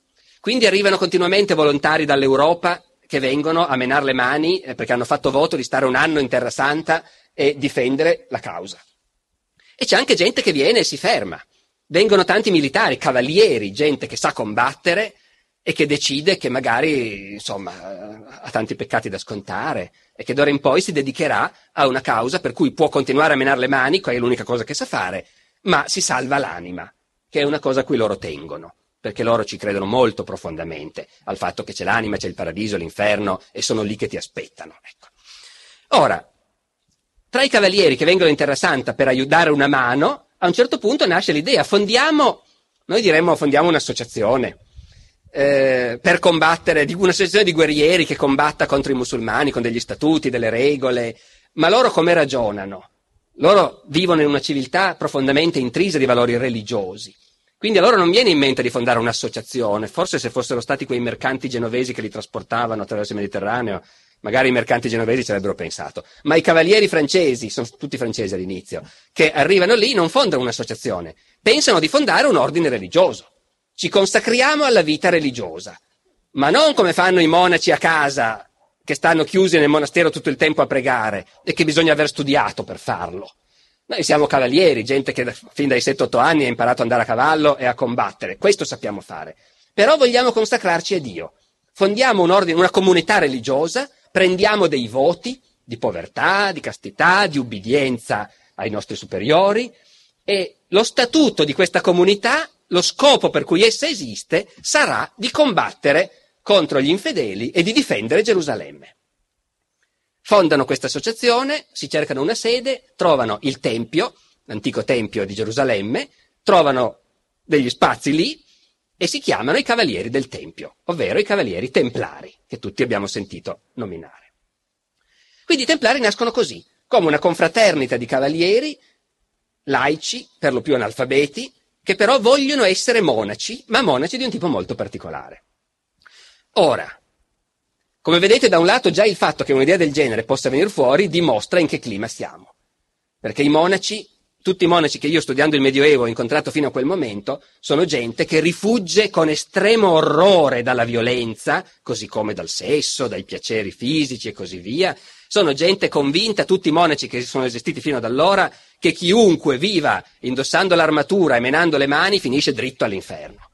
Speaker 2: Quindi arrivano continuamente volontari dall'Europa che vengono a menare le mani eh, perché hanno fatto voto di stare un anno in Terra Santa e difendere la causa. E c'è anche gente che viene e si ferma. Vengono tanti militari, cavalieri, gente che sa combattere e che decide che magari, insomma, ha tanti peccati da scontare e che d'ora in poi si dedicherà a una causa per cui può continuare a menare le mani, che è l'unica cosa che sa fare, ma si salva l'anima che è una cosa a cui loro tengono, perché loro ci credono molto profondamente al fatto che c'è l'anima, c'è il paradiso, l'inferno e sono lì che ti aspettano. Ecco. Ora, tra i cavalieri che vengono in Terra Santa per aiutare una mano, a un certo punto nasce l'idea, fondiamo, noi diremmo fondiamo un'associazione, eh, per combattere, un'associazione di guerrieri che combatta contro i musulmani con degli statuti, delle regole, ma loro come ragionano? Loro vivono in una civiltà profondamente intrisa di valori religiosi. Quindi a loro non viene in mente di fondare un'associazione, forse se fossero stati quei mercanti genovesi che li trasportavano attraverso il Mediterraneo, magari i mercanti genovesi ci avrebbero pensato. Ma i cavalieri francesi, sono tutti francesi all'inizio, che arrivano lì non fondano un'associazione, pensano di fondare un ordine religioso. Ci consacriamo alla vita religiosa, ma non come fanno i monaci a casa che stanno chiusi nel monastero tutto il tempo a pregare e che bisogna aver studiato per farlo. Noi siamo cavalieri, gente che fin dai 7-8 anni ha imparato ad andare a cavallo e a combattere. Questo sappiamo fare. Però vogliamo consacrarci a Dio. Fondiamo un ordine, una comunità religiosa, prendiamo dei voti di povertà, di castità, di ubbidienza ai nostri superiori e lo statuto di questa comunità, lo scopo per cui essa esiste, sarà di combattere contro gli infedeli e di difendere Gerusalemme. Fondano questa associazione, si cercano una sede, trovano il Tempio, l'antico Tempio di Gerusalemme, trovano degli spazi lì e si chiamano i Cavalieri del Tempio, ovvero i Cavalieri Templari, che tutti abbiamo sentito nominare. Quindi i Templari nascono così, come una confraternita di cavalieri, laici, per lo più analfabeti, che però vogliono essere monaci, ma monaci di un tipo molto particolare. Ora, come vedete da un lato già il fatto che un'idea del genere possa venire fuori dimostra in che clima siamo. Perché i monaci, tutti i monaci che io studiando il Medioevo ho incontrato fino a quel momento, sono gente che rifugge con estremo orrore dalla violenza, così come dal sesso, dai piaceri fisici e così via. Sono gente convinta, tutti i monaci che sono esistiti fino ad allora, che chiunque viva indossando l'armatura e menando le mani finisce dritto all'inferno.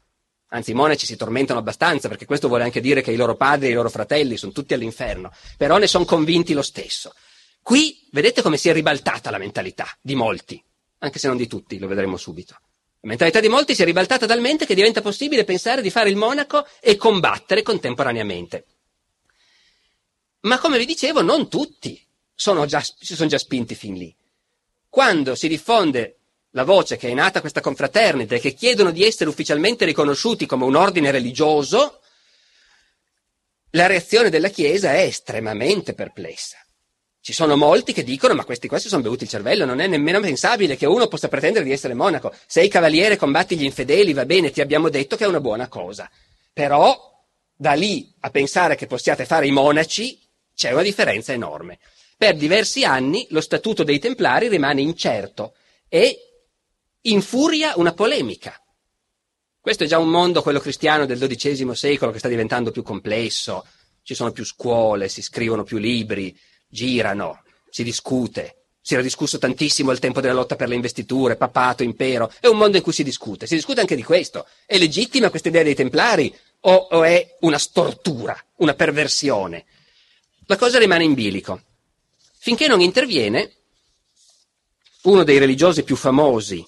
Speaker 2: Anzi, i monaci si tormentano abbastanza perché questo vuole anche dire che i loro padri e i loro fratelli sono tutti all'inferno, però ne sono convinti lo stesso. Qui vedete come si è ribaltata la mentalità di molti, anche se non di tutti, lo vedremo subito. La mentalità di molti si è ribaltata talmente che diventa possibile pensare di fare il monaco e combattere contemporaneamente. Ma come vi dicevo, non tutti sono già, si sono già spinti fin lì. Quando si diffonde la voce che è nata questa confraternita e che chiedono di essere ufficialmente riconosciuti come un ordine religioso, la reazione della Chiesa è estremamente perplessa. Ci sono molti che dicono, ma questi qua si sono bevuti il cervello, non è nemmeno pensabile che uno possa pretendere di essere monaco. Sei cavaliere, combatti gli infedeli, va bene, ti abbiamo detto che è una buona cosa. Però, da lì a pensare che possiate fare i monaci, c'è una differenza enorme. Per diversi anni lo statuto dei Templari rimane incerto e infuria una polemica. Questo è già un mondo, quello cristiano del XII secolo, che sta diventando più complesso. Ci sono più scuole, si scrivono più libri, girano, si discute. Si era discusso tantissimo al tempo della lotta per le investiture, papato, impero. È un mondo in cui si discute. Si discute anche di questo. È legittima questa idea dei templari o, o è una stortura, una perversione? La cosa rimane in bilico. Finché non interviene uno dei religiosi più famosi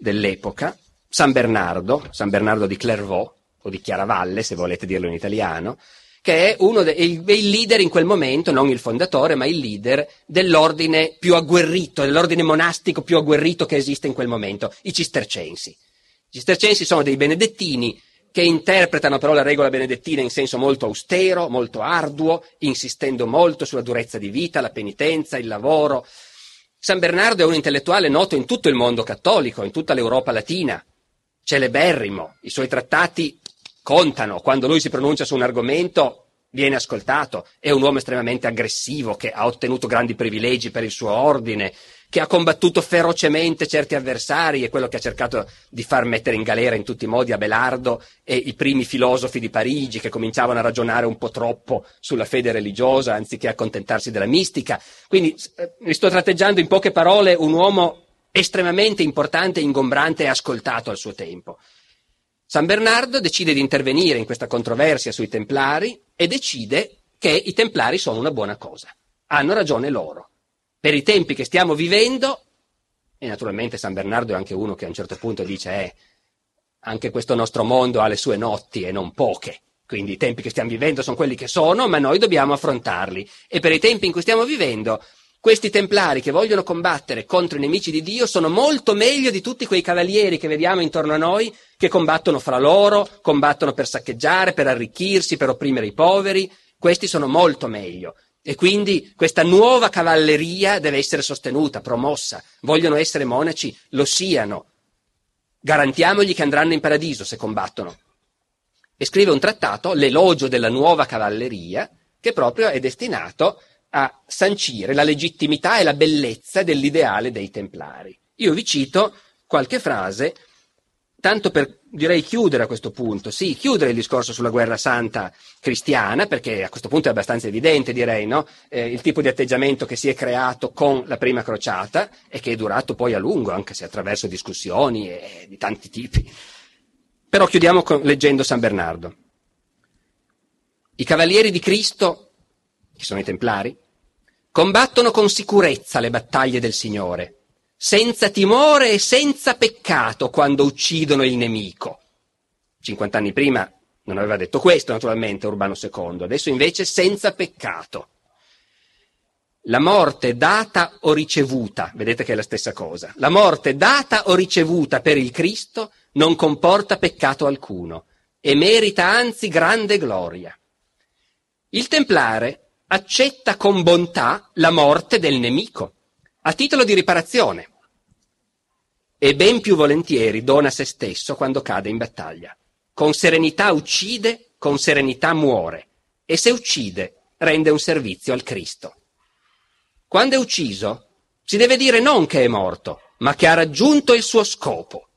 Speaker 2: dell'epoca, San Bernardo, San Bernardo di Clairvaux, o di Chiaravalle, se volete dirlo in italiano, che è uno dei il leader in quel momento, non il fondatore, ma il leader dell'ordine più agguerrito, dell'ordine monastico più agguerrito che esiste in quel momento, i cistercensi. I cistercensi sono dei benedettini che interpretano però la regola benedettina in senso molto austero, molto arduo, insistendo molto sulla durezza di vita, la penitenza, il lavoro, San Bernardo è un intellettuale noto in tutto il mondo cattolico, in tutta l'Europa latina, celeberrimo, i suoi trattati contano, quando lui si pronuncia su un argomento viene ascoltato, è un uomo estremamente aggressivo che ha ottenuto grandi privilegi per il suo ordine, che ha combattuto ferocemente certi avversari, è quello che ha cercato di far mettere in galera in tutti i modi Abelardo e i primi filosofi di Parigi che cominciavano a ragionare un po' troppo sulla fede religiosa anziché accontentarsi della mistica. Quindi eh, mi sto tratteggiando in poche parole un uomo estremamente importante, ingombrante e ascoltato al suo tempo. San Bernardo decide di intervenire in questa controversia sui Templari e decide che i Templari sono una buona cosa. Hanno ragione loro per i tempi che stiamo vivendo, E naturalmente San Bernardo è anche uno che a un certo punto dice, eh, anche questo nostro mondo ha le sue notti e non poche. Quindi i tempi che stiamo vivendo sono quelli che sono, ma noi dobbiamo affrontarli. E per i tempi in cui stiamo vivendo, questi templari che vogliono combattere contro i nemici di Dio sono molto meglio di tutti quei cavalieri che vediamo intorno a noi, che combattono fra loro, combattono per saccheggiare, per arricchirsi, per opprimere i poveri. Questi sono molto meglio. E quindi questa nuova cavalleria deve essere sostenuta, promossa. Vogliono essere monaci, lo siano. Garantiamogli che andranno in paradiso se combattono e scrive un trattato, l'elogio della nuova cavalleria, che proprio è destinato a sancire la legittimità e la bellezza dell'ideale dei templari. Io vi cito qualche frase, tanto per direi chiudere a questo punto, sì, chiudere il discorso sulla guerra santa cristiana, perché a questo punto è abbastanza evidente, direi, no? eh, il tipo di atteggiamento che si è creato con la prima crociata e che è durato poi a lungo, anche se attraverso discussioni e, di tanti tipi. Però chiudiamo con, leggendo San Bernardo. I cavalieri di Cristo, che sono i templari, combattono con sicurezza le battaglie del Signore, senza timore e senza peccato quando uccidono il nemico. 50 anni prima non aveva detto questo, naturalmente, Urbano II, adesso invece senza peccato. La morte data o ricevuta, vedete che è la stessa cosa, la morte data o ricevuta per il Cristo non comporta peccato alcuno e merita anzi grande gloria. Il templare accetta con bontà la morte del nemico, a titolo di riparazione, e ben più volentieri dona se stesso quando cade in battaglia. Con serenità uccide, con serenità muore, e se uccide rende un servizio al Cristo. Quando è ucciso, si deve dire non che è morto, ma che ha raggiunto il suo scopo.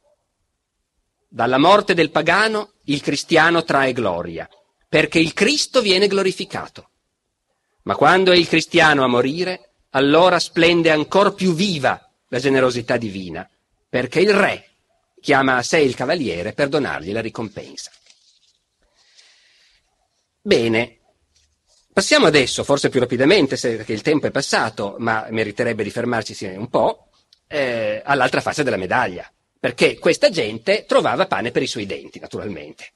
Speaker 2: Dalla morte del pagano il cristiano trae gloria, perché il Cristo viene glorificato. Ma quando è il cristiano a morire, allora splende ancor più viva la generosità divina, perché il re chiama a sé il cavaliere per donargli la ricompensa. Bene, passiamo adesso, forse più rapidamente, perché il tempo è passato, ma meriterebbe di fermarci un po', eh, all'altra faccia della medaglia perché questa gente trovava pane per i suoi denti, naturalmente.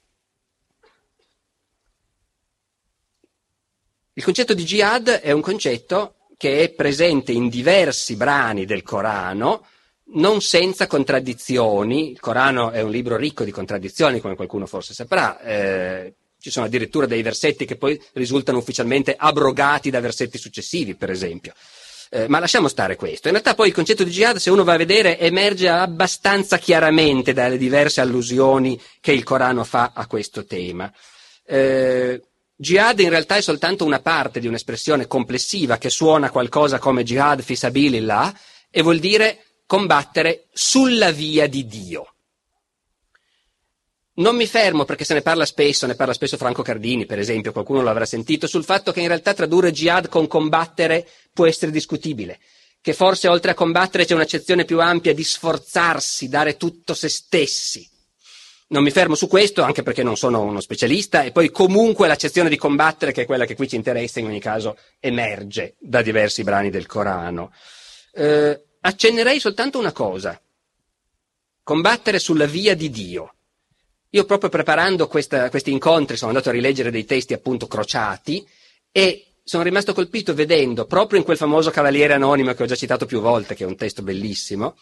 Speaker 2: Il concetto di jihad è un concetto che è presente in diversi brani del Corano, non senza contraddizioni. Il Corano è un libro ricco di contraddizioni, come qualcuno forse saprà. Eh, ci sono addirittura dei versetti che poi risultano ufficialmente abrogati da versetti successivi, per esempio. Eh, ma lasciamo stare questo. In realtà poi il concetto di jihad, se uno va a vedere, emerge abbastanza chiaramente dalle diverse allusioni che il Corano fa a questo tema. Eh, jihad in realtà è soltanto una parte di un'espressione complessiva che suona qualcosa come jihad fisabilillah e vuol dire combattere sulla via di Dio. Non mi fermo perché se ne parla spesso, ne parla spesso Franco Cardini, per esempio, qualcuno l'avrà sentito, sul fatto che in realtà tradurre jihad con combattere può essere discutibile, che forse oltre a combattere c'è un'accezione più ampia di sforzarsi, dare tutto se stessi. Non mi fermo su questo, anche perché non sono uno specialista, e poi comunque l'accezione di combattere, che è quella che qui ci interessa, in ogni caso emerge da diversi brani del Corano. Eh, accennerei soltanto una cosa. Combattere sulla via di Dio. Io proprio preparando questa, questi incontri sono andato a rileggere dei testi appunto crociati e sono rimasto colpito vedendo proprio in quel famoso Cavaliere Anonimo che ho già citato più volte, che è un testo bellissimo,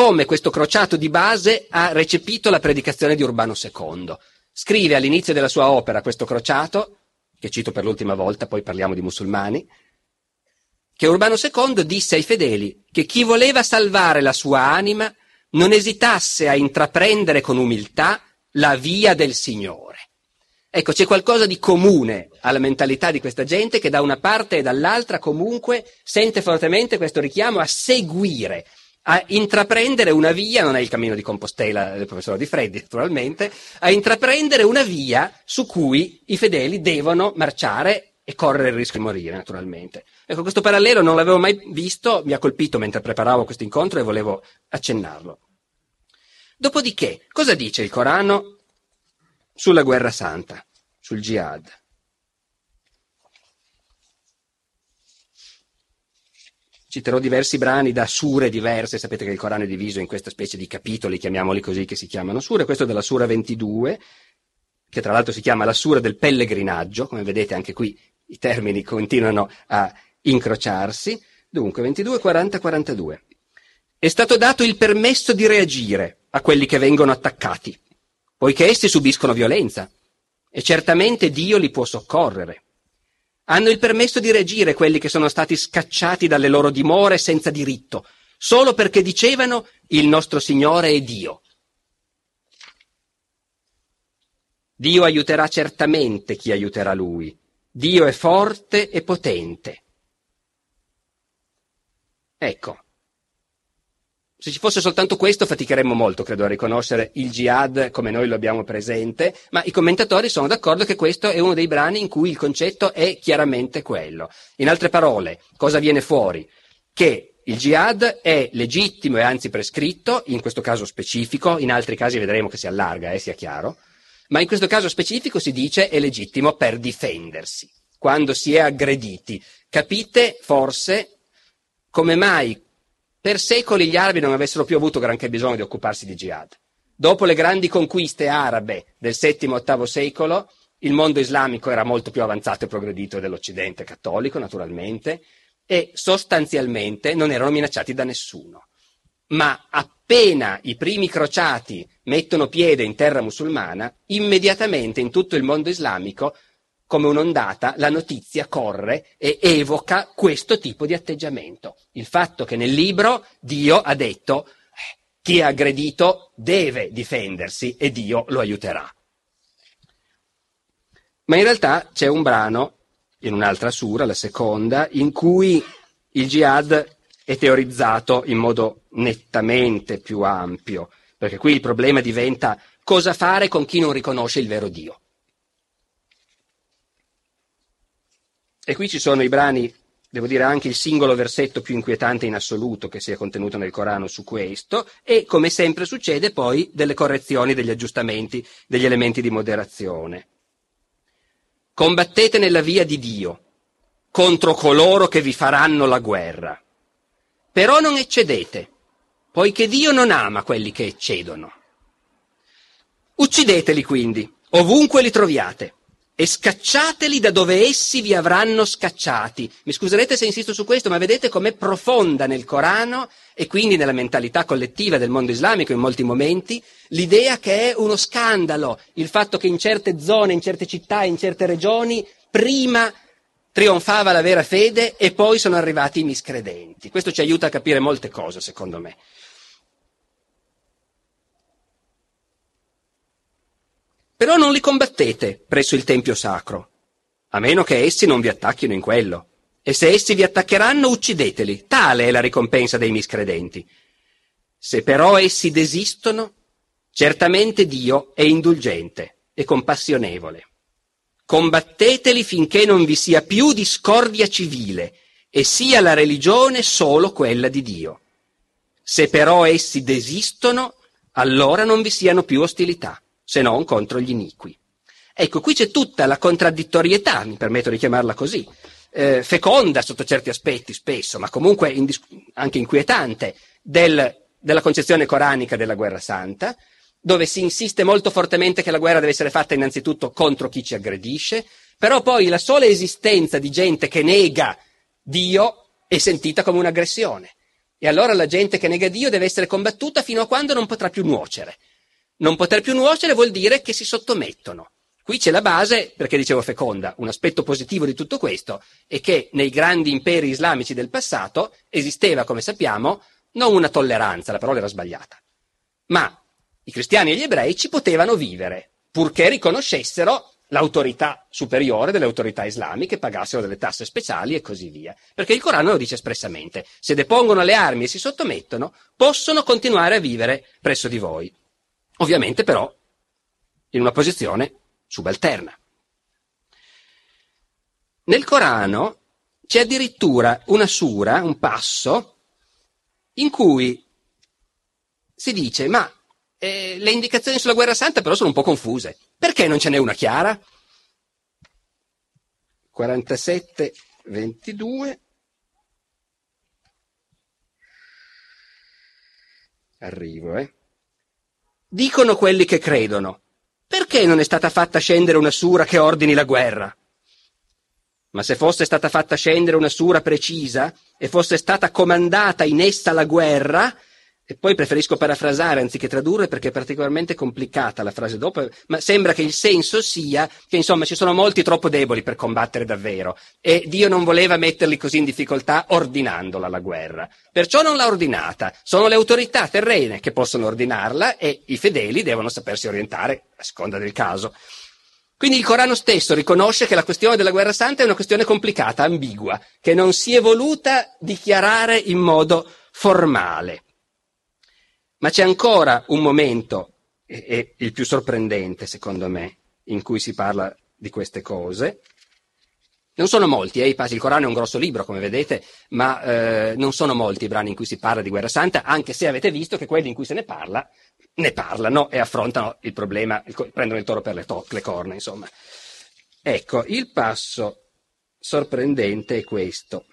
Speaker 2: come questo crociato di base ha recepito la predicazione di Urbano II. Scrive all'inizio della sua opera questo crociato, che cito per l'ultima volta, poi parliamo di musulmani, che Urbano II disse ai fedeli che chi voleva salvare la sua anima non esitasse a intraprendere con umiltà la via del Signore. Ecco, c'è qualcosa di comune alla mentalità di questa gente che da una parte e dall'altra comunque sente fortemente questo richiamo a seguire, a intraprendere una via, non è il cammino di Compostela del professore Di Freddi naturalmente, a intraprendere una via su cui i fedeli devono marciare e correre il rischio di morire naturalmente. Ecco, questo parallelo non l'avevo mai visto, mi ha colpito mentre preparavo questo incontro e volevo accennarlo. Dopodiché, cosa dice il Corano sulla guerra santa, sul jihad? Citerò diversi brani da sure diverse, sapete che il Corano è diviso in questa specie di capitoli, chiamiamoli così, che si chiamano sure, questo è della sura 22, che tra l'altro si chiama la sura del pellegrinaggio, come vedete anche qui i termini continuano a incrociarsi, dunque 22, 40, 42. È stato dato il permesso di reagire a quelli che vengono attaccati, poiché essi subiscono violenza, e certamente Dio li può soccorrere. Hanno il permesso di reagire quelli che sono stati scacciati dalle loro dimore senza diritto, solo perché dicevano il nostro Signore è Dio. Dio aiuterà certamente chi aiuterà Lui. Dio è forte e potente. Ecco, se ci fosse soltanto questo faticheremmo molto, credo, a riconoscere il jihad come noi lo abbiamo presente, ma i commentatori sono d'accordo che questo è uno dei brani in cui il concetto è chiaramente quello. In altre parole, cosa viene fuori? Che il jihad è legittimo e anzi prescritto, in questo caso specifico, in altri casi vedremo che si allarga, eh, sia chiaro, ma in questo caso specifico si dice è legittimo per difendersi, quando si è aggrediti. Capite forse come mai per secoli gli arabi non avessero più avuto granché bisogno di occuparsi di jihad. Dopo le grandi conquiste arabe del VII-VIII secolo, il mondo islamico era molto più avanzato e progredito dell'Occidente cattolico, naturalmente, e sostanzialmente non erano minacciati da nessuno. Ma appena i primi crociati mettono piede in terra musulmana, immediatamente in tutto il mondo islamico come un'ondata, la notizia corre e evoca questo tipo di atteggiamento. Il fatto che nel libro Dio ha detto chi è aggredito deve difendersi e Dio lo aiuterà. Ma in realtà c'è un brano, in un'altra sura, la seconda, in cui il jihad è teorizzato in modo nettamente più ampio, perché qui il problema diventa cosa fare con chi non riconosce il vero Dio. E qui ci sono i brani, devo dire anche il singolo versetto più inquietante in assoluto che sia contenuto nel Corano su questo, e come sempre succede poi delle correzioni, degli aggiustamenti, degli elementi di moderazione. Combattete nella via di Dio contro coloro che vi faranno la guerra. Però non eccedete, poiché Dio non ama quelli che eccedono. Uccideteli quindi, ovunque li troviate e scacciateli da dove essi vi avranno scacciati. Mi scuserete se insisto su questo, ma vedete com'è profonda nel Corano e quindi nella mentalità collettiva del mondo islamico in molti momenti l'idea che è uno scandalo il fatto che in certe zone, in certe città, in certe regioni prima trionfava la vera fede e poi sono arrivati i miscredenti. Questo ci aiuta a capire molte cose, secondo me. Però non li combattete presso il Tempio sacro, a meno che essi non vi attacchino in quello. E se essi vi attaccheranno, uccideteli. Tale è la ricompensa dei miscredenti. Se però essi desistono, certamente Dio è indulgente e compassionevole. Combatteteli finché non vi sia più discordia civile e sia la religione solo quella di Dio. Se però essi desistono, allora non vi siano più ostilità se non contro gli iniqui. Ecco, qui c'è tutta la contraddittorietà, mi permetto di chiamarla così, eh, feconda sotto certi aspetti spesso, ma comunque indis- anche inquietante, del, della concezione coranica della guerra santa, dove si insiste molto fortemente che la guerra deve essere fatta innanzitutto contro chi ci aggredisce, però poi la sola esistenza di gente che nega Dio è sentita come un'aggressione. E allora la gente che nega Dio deve essere combattuta fino a quando non potrà più nuocere. Non poter più nuocere vuol dire che si sottomettono. Qui c'è la base, perché dicevo feconda, un aspetto positivo di tutto questo è che nei grandi imperi islamici del passato esisteva, come sappiamo, non una tolleranza, la parola era sbagliata, ma i cristiani e gli ebrei ci potevano vivere, purché riconoscessero l'autorità superiore delle autorità islamiche, pagassero delle tasse speciali e così via. Perché il Corano lo dice espressamente, se depongono le armi e si sottomettono, possono continuare a vivere presso di voi ovviamente però in una posizione subalterna. Nel Corano c'è addirittura una sura, un passo, in cui si dice ma eh, le indicazioni sulla guerra santa però sono un po' confuse, perché non ce n'è una chiara? 47, 22. Arrivo, eh. Dicono quelli che credono. Perché non è stata fatta scendere una sura che ordini la guerra? Ma se fosse stata fatta scendere una sura precisa e fosse stata comandata in essa la guerra, e poi preferisco parafrasare anziché tradurre perché è particolarmente complicata la frase dopo, ma sembra che il senso sia che insomma ci sono molti troppo deboli per combattere davvero e Dio non voleva metterli così in difficoltà ordinandola la guerra. Perciò non l'ha ordinata. Sono le autorità terrene che possono ordinarla e i fedeli devono sapersi orientare a seconda del caso. Quindi il Corano stesso riconosce che la questione della guerra santa è una questione complicata, ambigua, che non si è voluta dichiarare in modo formale. Ma c'è ancora un momento, e, e il più sorprendente secondo me, in cui si parla di queste cose. Non sono molti, eh, il Corano è un grosso libro, come vedete, ma eh, non sono molti i brani in cui si parla di guerra santa, anche se avete visto che quelli in cui se ne parla, ne parlano e affrontano il problema, il, prendono il toro per le, to- le corna, insomma. Ecco, il passo sorprendente è questo.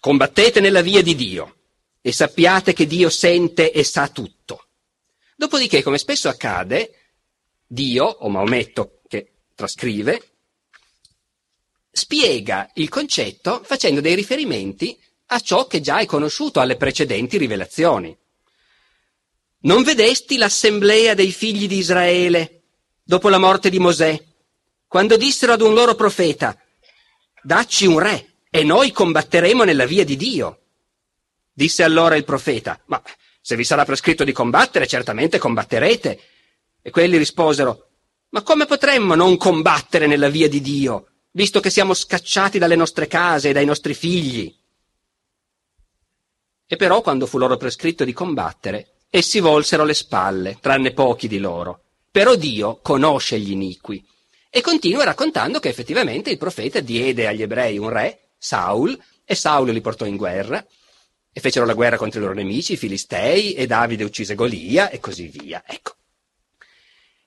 Speaker 2: Combattete nella via di Dio e sappiate che Dio sente e sa tutto. Dopodiché, come spesso accade, Dio, o Maometto che trascrive, spiega il concetto facendo dei riferimenti a ciò che già è conosciuto alle precedenti rivelazioni. Non vedesti l'assemblea dei figli di Israele dopo la morte di Mosè, quando dissero ad un loro profeta, dacci un re e noi combatteremo nella via di Dio. Disse allora il profeta, ma se vi sarà prescritto di combattere, certamente combatterete. E quelli risposero, ma come potremmo non combattere nella via di Dio, visto che siamo scacciati dalle nostre case e dai nostri figli? E però quando fu loro prescritto di combattere, essi volsero le spalle, tranne pochi di loro. Però Dio conosce gli iniqui. E continua raccontando che effettivamente il profeta diede agli ebrei un re, Saul, e Saul li portò in guerra, e fecero la guerra contro i loro nemici, i Filistei, e Davide uccise Golia, e così via. Ecco.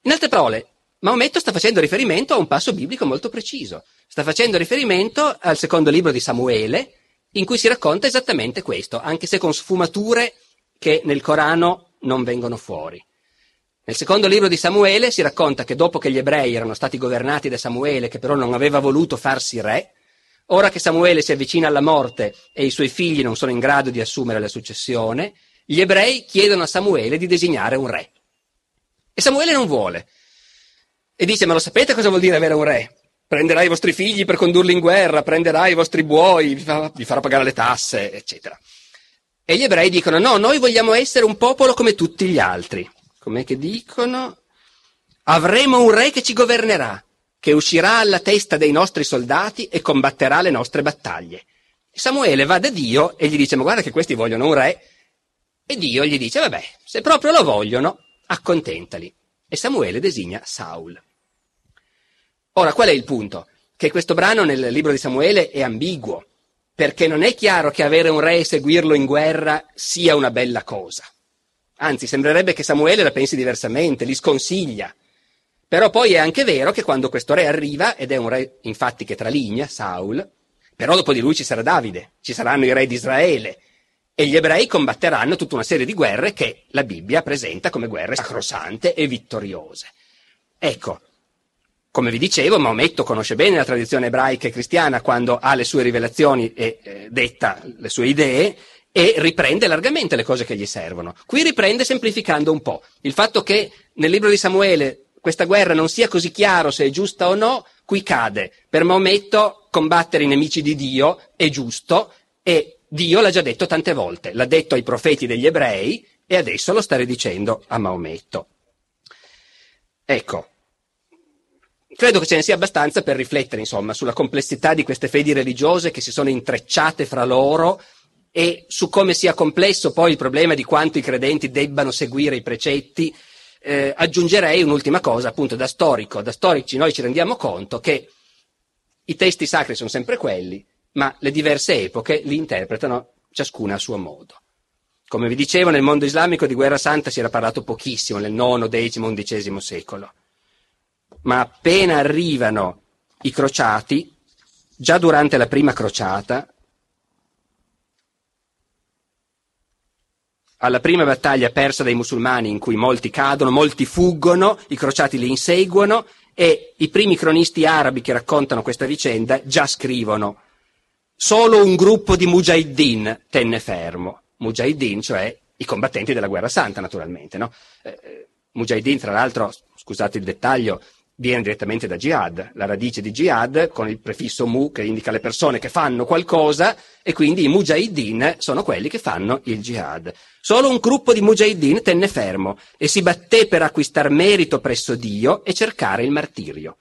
Speaker 2: In altre parole, Maometto sta facendo riferimento a un passo biblico molto preciso. Sta facendo riferimento al secondo libro di Samuele, in cui si racconta esattamente questo, anche se con sfumature che nel Corano non vengono fuori. Nel secondo libro di Samuele si racconta che dopo che gli ebrei erano stati governati da Samuele, che però non aveva voluto farsi re, Ora che Samuele si avvicina alla morte e i suoi figli non sono in grado di assumere la successione, gli ebrei chiedono a Samuele di designare un re. E Samuele non vuole. E dice, ma lo sapete cosa vuol dire avere un re? Prenderà i vostri figli per condurli in guerra, prenderà i vostri buoi, vi, fa, vi farà pagare le tasse, eccetera. E gli ebrei dicono, no, noi vogliamo essere un popolo come tutti gli altri. Com'è che dicono? Avremo un re che ci governerà che uscirà alla testa dei nostri soldati e combatterà le nostre battaglie. Samuele va da Dio e gli dice, ma guarda che questi vogliono un re. E Dio gli dice, vabbè, se proprio lo vogliono, accontentali. E Samuele designa Saul. Ora, qual è il punto? Che questo brano nel libro di Samuele è ambiguo, perché non è chiaro che avere un re e seguirlo in guerra sia una bella cosa. Anzi, sembrerebbe che Samuele la pensi diversamente, li sconsiglia. Però poi è anche vero che quando questo re arriva, ed è un re infatti che traligna, Saul, però dopo di lui ci sarà Davide, ci saranno i re di Israele, e gli ebrei combatteranno tutta una serie di guerre che la Bibbia presenta come guerre sacrosante e vittoriose. Ecco, come vi dicevo, Maometto conosce bene la tradizione ebraica e cristiana quando ha le sue rivelazioni e eh, detta le sue idee e riprende largamente le cose che gli servono. Qui riprende semplificando un po'. Il fatto che nel libro di Samuele questa guerra non sia così chiaro se è giusta o no, qui cade. Per Maometto combattere i nemici di Dio è giusto e Dio l'ha già detto tante volte, l'ha detto ai profeti degli ebrei e adesso lo sta ridicendo a Maometto. Ecco, credo che ce ne sia abbastanza per riflettere, insomma, sulla complessità di queste fedi religiose che si sono intrecciate fra loro e su come sia complesso poi il problema di quanto i credenti debbano seguire i precetti eh, aggiungerei un'ultima cosa, appunto da storico, da storici noi ci rendiamo conto che i testi sacri sono sempre quelli, ma le diverse epoche li interpretano ciascuna a suo modo. Come vi dicevo, nel mondo islamico di guerra santa si era parlato pochissimo nel IX, X, XI secolo. Ma appena arrivano i crociati, già durante la prima crociata, alla prima battaglia persa dai musulmani in cui molti cadono, molti fuggono, i crociati li inseguono e i primi cronisti arabi che raccontano questa vicenda già scrivono solo un gruppo di mujahideen tenne fermo. Mujahideen, cioè i combattenti della guerra santa, naturalmente. No? Eh, eh mujahideen, tra l'altro, scusate il dettaglio, viene direttamente da jihad, la radice di jihad con il prefisso mu che indica le persone che fanno qualcosa e quindi i mujahideen sono quelli che fanno il jihad. Solo un gruppo di mujahideen tenne fermo e si batté per acquistar merito presso Dio e cercare il martirio.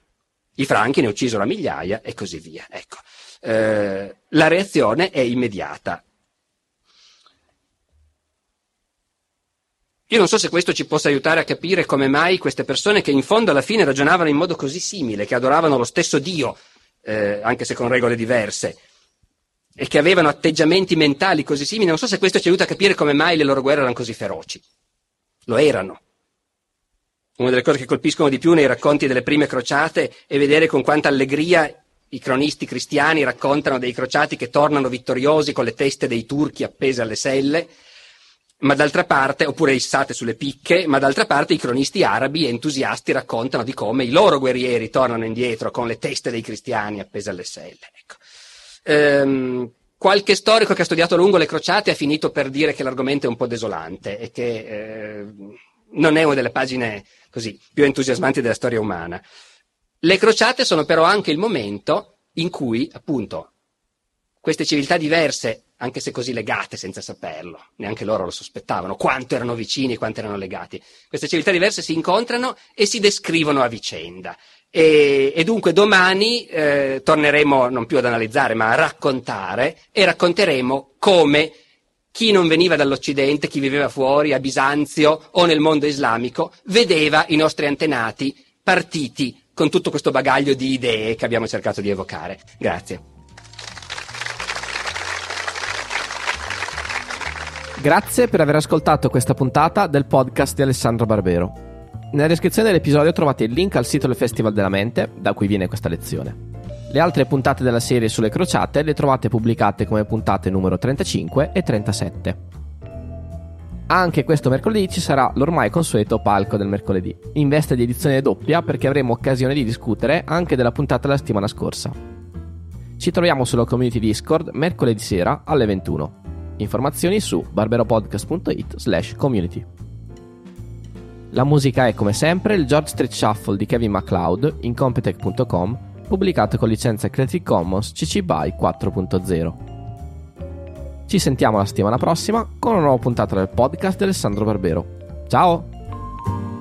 Speaker 2: I franchi ne uccisero a migliaia e così via. Ecco. Eh, la reazione è immediata. Io non so se questo ci possa aiutare a capire come mai queste persone che in fondo alla fine ragionavano in modo così simile, che adoravano lo stesso Dio, eh, anche se con regole diverse, e che avevano atteggiamenti mentali così simili, non so se questo ci aiuta a capire come mai le loro guerre erano così feroci. Lo erano. Una delle cose che colpiscono di più nei racconti delle prime crociate è vedere con quanta allegria i cronisti cristiani raccontano dei crociati che tornano vittoriosi con le teste dei turchi appese alle selle ma d'altra parte, oppure issate sulle picche, ma d'altra parte i cronisti arabi entusiasti raccontano di come i loro guerrieri tornano indietro con le teste dei cristiani appese alle selle. Ecco. Ehm, qualche storico che ha studiato a lungo le crociate ha finito per dire che l'argomento è un po' desolante e che eh, non è una delle pagine così più entusiasmanti della storia umana. Le crociate sono però anche il momento in cui, appunto, queste civiltà diverse anche se così legate senza saperlo, neanche loro lo sospettavano, quanto erano vicini, quanto erano legati. Queste civiltà diverse si incontrano e si descrivono a vicenda. E, e dunque domani eh, torneremo non più ad analizzare, ma a raccontare e racconteremo come chi non veniva dall'Occidente, chi viveva fuori, a Bisanzio o nel mondo islamico, vedeva i nostri antenati partiti con tutto questo bagaglio di idee che abbiamo cercato di evocare. Grazie.
Speaker 1: Grazie per aver ascoltato questa puntata del podcast di Alessandro Barbero. Nella descrizione dell'episodio trovate il link al sito del Festival della Mente, da cui viene questa lezione. Le altre puntate della serie sulle crociate le trovate pubblicate come puntate numero 35 e 37. Anche questo mercoledì ci sarà l'ormai consueto palco del mercoledì, in veste di edizione doppia perché avremo occasione di discutere anche della puntata della settimana scorsa. Ci troviamo sulla community Discord mercoledì sera alle 21. Informazioni su barberopodcast.it slash community. La musica è come sempre il George Street Shuffle di Kevin MacLeod in Competech.com pubblicato con licenza Creative Commons CC BY 4.0. Ci sentiamo la settimana prossima con una nuova puntata del podcast di Alessandro Barbero. Ciao!